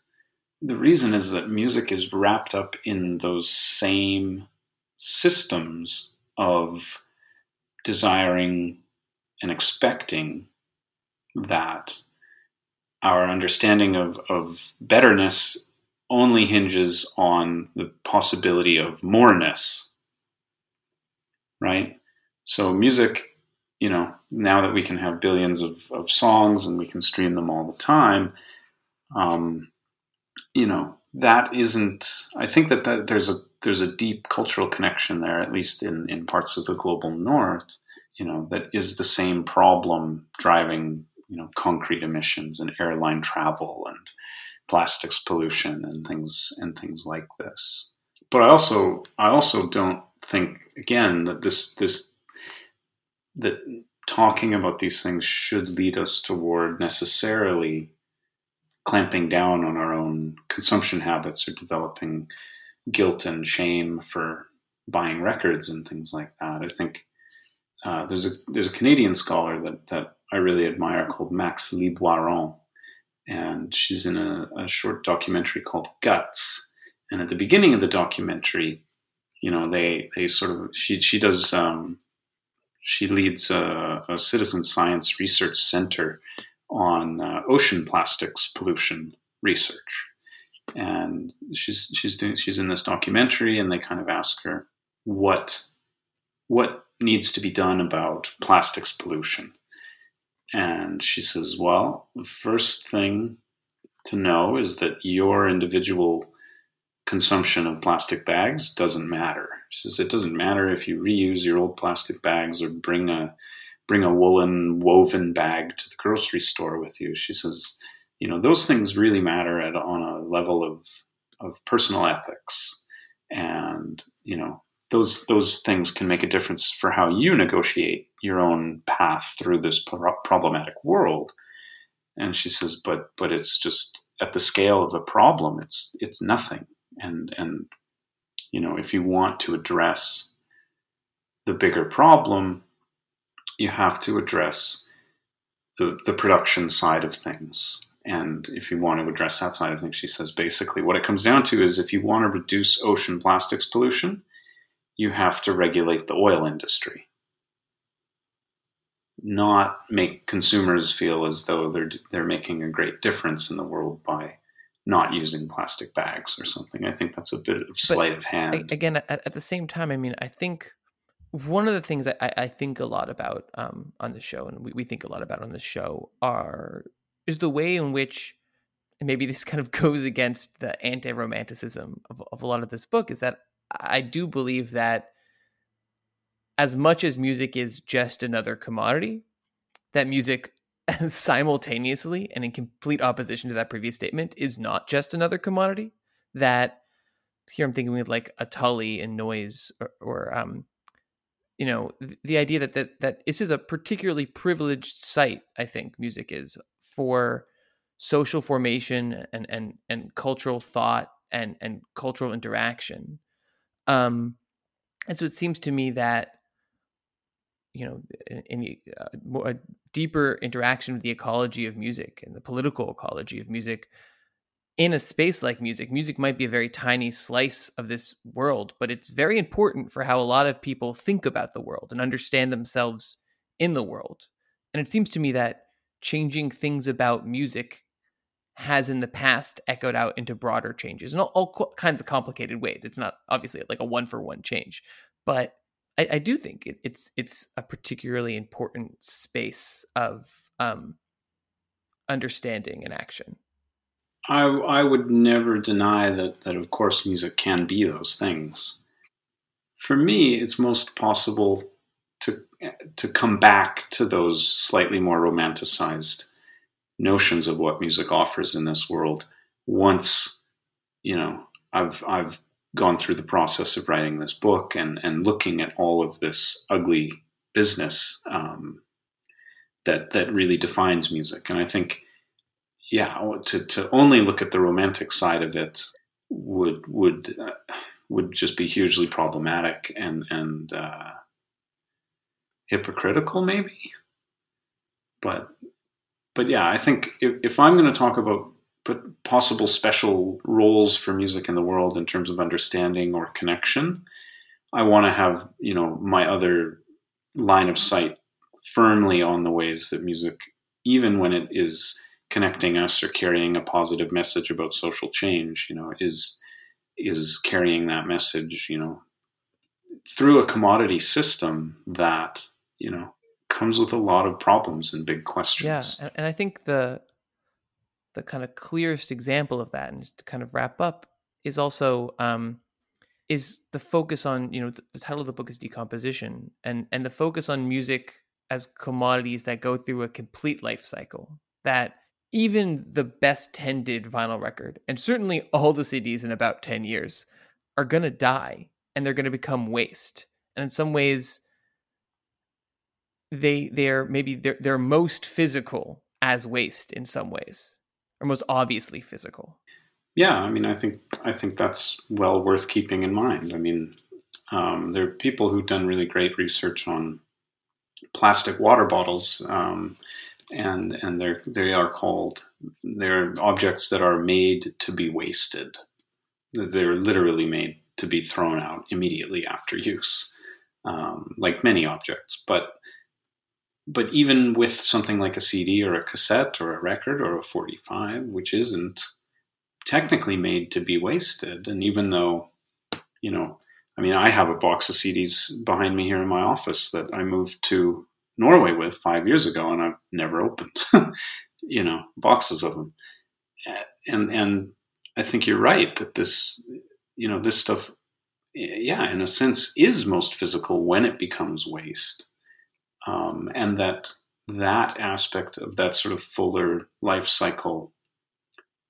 the reason is that music is wrapped up in those same systems of desiring and expecting that. Our understanding of, of betterness only hinges on the possibility of moreness right? So music you know now that we can have billions of, of songs and we can stream them all the time um, you know that isn't i think that, that there's a there's a deep cultural connection there at least in in parts of the global north you know that is the same problem driving you know concrete emissions and airline travel and plastics pollution and things and things like this. But i also i also don't think again that this this that talking about these things should lead us toward necessarily clamping down on our own consumption habits or developing guilt and shame for buying records and things like that. I think uh, there's a there's a Canadian scholar that that I really admire called Max Liboiron, and she's in a, a short documentary called Guts. And at the beginning of the documentary, you know, they they sort of she she does um, she leads a, a citizen science research center on uh, ocean plastics pollution research, and she's she's doing she's in this documentary, and they kind of ask her what what needs to be done about plastics pollution, and she says, well, the first thing to know is that your individual consumption of plastic bags doesn't matter. She says it doesn't matter if you reuse your old plastic bags or bring a bring a woolen woven bag to the grocery store with you. She says, you know, those things really matter at on a level of of personal ethics, and you know, those those things can make a difference for how you negotiate your own path through this problematic world. And she says, but but it's just at the scale of the problem, it's it's nothing. And and you know, if you want to address the bigger problem, you have to address the, the production side of things. And if you want to address that side of things, she says basically what it comes down to is if you want to reduce ocean plastics pollution, you have to regulate the oil industry. Not make consumers feel as though they're they're making a great difference in the world by not using plastic bags or something. I think that's a bit of sleight but of hand. Again, at, at the same time, I mean, I think one of the things I, I think a lot about um, on the show, and we, we think a lot about on the show, are is the way in which maybe this (laughs) kind of goes against the anti-romanticism of, of a lot of this book is that I do believe that as much as music is just another commodity, that music (laughs) simultaneously and in complete opposition to that previous statement is not just another commodity. That here I'm thinking of like Attali and noise or, or um, you know, the, idea that, that that this is a particularly privileged site, I think music is for social formation and and and cultural thought and and cultural interaction. Um, and so it seems to me that you know, in, uh, a deeper interaction with the ecology of music and the political ecology of music in a space like music, music might be a very tiny slice of this world, but it's very important for how a lot of people think about the world and understand themselves in the world. And it seems to me that changing things about music has in the past echoed out into broader changes in all, all kinds of complicated ways. It's not obviously like a one for one change, but I, I do think it, it's it's a particularly important space of um, understanding and action. I I would never deny that that of course music can be those things. For me, it's most possible to to come back to those slightly more romanticized notions of what music offers in this world once you know I've I've gone through the process of writing this book and and looking at all of this ugly business um, that that really defines music. And I think, yeah, to to only look at the romantic side of it would would uh, would just be hugely problematic and and uh, hypocritical, maybe. But but yeah, I think if, if I'm going to talk about possible special roles for music in the world in terms of understanding or connection. I want to have, you know, my other line of sight firmly on the ways that music, even when it is connecting us or carrying a positive message about social change, you know, is is carrying that message, you know, through a commodity system that, you know, comes with a lot of problems and big questions. Yeah, and I think the the kind of clearest example of that, and just to kind of wrap up, is also um, is the focus on you know the, the title of the book is decomposition, and and the focus on music as commodities that go through a complete life cycle. That even the best tended vinyl record, and certainly all the CDs in about ten years, are gonna die and they're gonna become waste. And in some ways, they they're maybe they're they're most physical as waste in some ways or most obviously physical. Yeah, I mean, I think I think that's well worth keeping in mind. I mean, um, there are people who've done really great research on plastic water bottles, um, and and they're they are called they're objects that are made to be wasted. They're literally made to be thrown out immediately after use, um, like many objects. But but even with something like a CD or a cassette or a record or a 45, which isn't technically made to be wasted, and even though, you know, I mean, I have a box of CDs behind me here in my office that I moved to Norway with five years ago, and I've never opened, (laughs) you know, boxes of them. And and I think you're right that this, you know, this stuff, yeah, in a sense, is most physical when it becomes waste um, and that that aspect of that sort of fuller life cycle,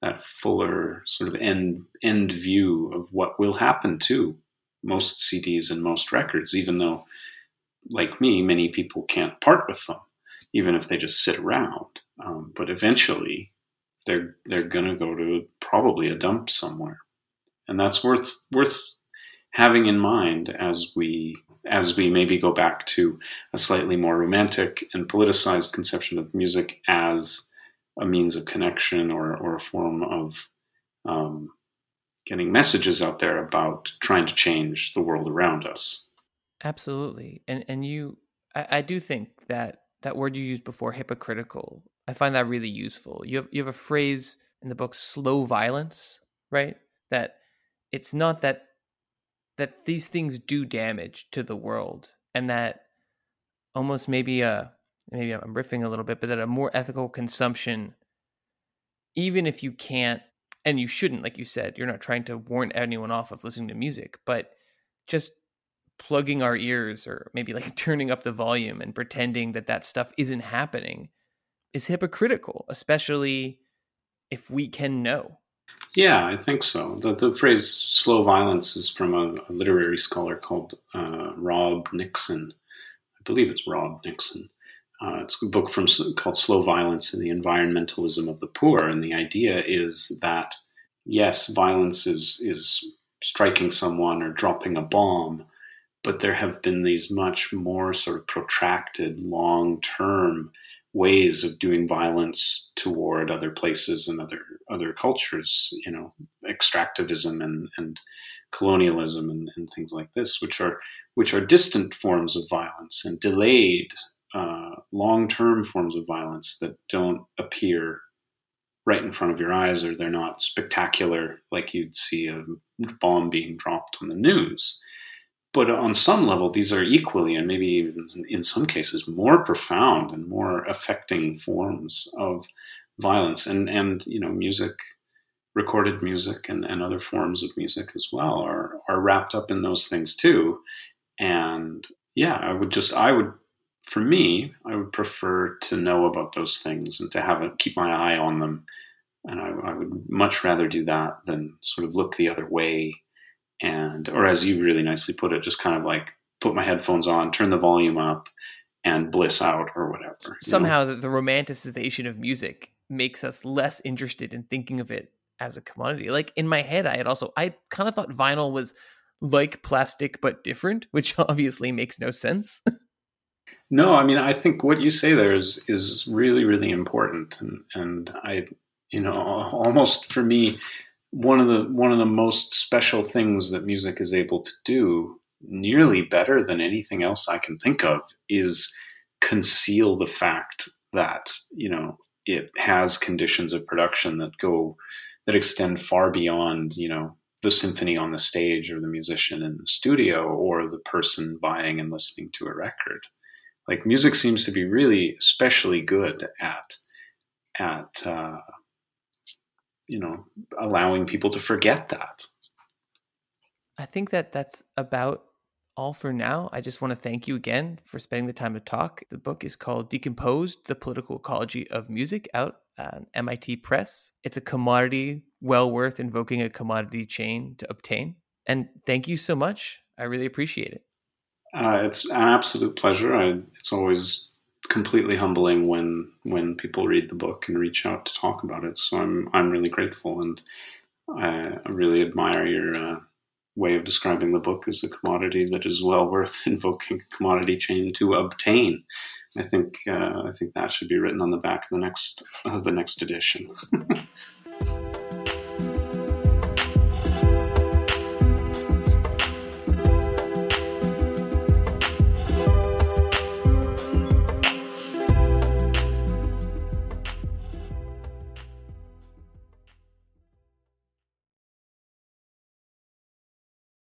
that fuller sort of end end view of what will happen to most CDs and most records, even though, like me, many people can't part with them, even if they just sit around. Um, but eventually, they're they're gonna go to probably a dump somewhere, and that's worth worth having in mind as we as we maybe go back to a slightly more romantic and politicized conception of music as a means of connection or, or a form of um, getting messages out there about trying to change the world around us. Absolutely, and and you, I, I do think that that word you used before, hypocritical, I find that really useful. You have you have a phrase in the book, slow violence, right? That it's not that that these things do damage to the world and that almost maybe a maybe I'm riffing a little bit, but that a more ethical consumption even if you can't and you shouldn't like you said you're not trying to warn anyone off of listening to music but just plugging our ears or maybe like (laughs) turning up the volume and pretending that that stuff isn't happening is hypocritical especially if we can know. Yeah i think so. The, the phrase slow violence is from a, a literary scholar called uh, rob nixon. I believe it's rob nixon. Uh, it's a book from called Slow Violence and the Environmentalism of the Poor, and the idea is that yes, violence is is striking someone or dropping a bomb, but there have been these much more sort of protracted, long term ways of doing violence toward other places and other other cultures. You know, extractivism and and colonialism and, and things like this, which are which are distant forms of violence and delayed uh, long term forms of violence that don't appear right in front of your eyes or they're not spectacular like you'd see a bomb being dropped on the news. But on some level, these are equally and maybe even in some cases more profound and more affecting forms of violence. And, and you know, music, recorded music, and, and other forms of music as well are, are wrapped up in those things too. And yeah, I would just, I would for me, I would prefer to know about those things and to have it, keep my eye on them. And I, I, would much rather do that than sort of look the other way. And, or as you really nicely put it, just kind of like put my headphones on, turn the volume up, and bliss out or whatever. Somehow, the, the romanticization of music makes us less interested in thinking of it as a commodity. Like in my head, I had also, I kind of thought vinyl was like plastic but different, (laughs) which obviously makes no sense. (laughs) No, I mean, I think what you say there is is really, really important, and and I, you know, (laughs) almost for me, one of the one of the most special things that music is able to do, nearly better than anything else I can think of, is conceal the fact that you know it has conditions of production that go that extend far beyond you know the symphony on the stage or the musician in the studio or the person buying and listening to a record. Like music seems to be really especially good at at uh, you know allowing people to forget that. I think that that's about all for now. I just want to thank you again for spending the time to talk. The book is called decomposed the political ecology of music out on mit press. It's a commodity well worth invoking a commodity chain to obtain. And thank you so much. I really appreciate it. Uh, it's an absolute pleasure. I, it's always completely humbling when when people read the book and reach out to talk about it. So I'm I'm really grateful, and I, really admire your uh, way of describing the book as a commodity that is well worth (laughs) invoking a commodity chain to obtain. I think uh, I think that should be written on the back of the next of the next edition. (laughs)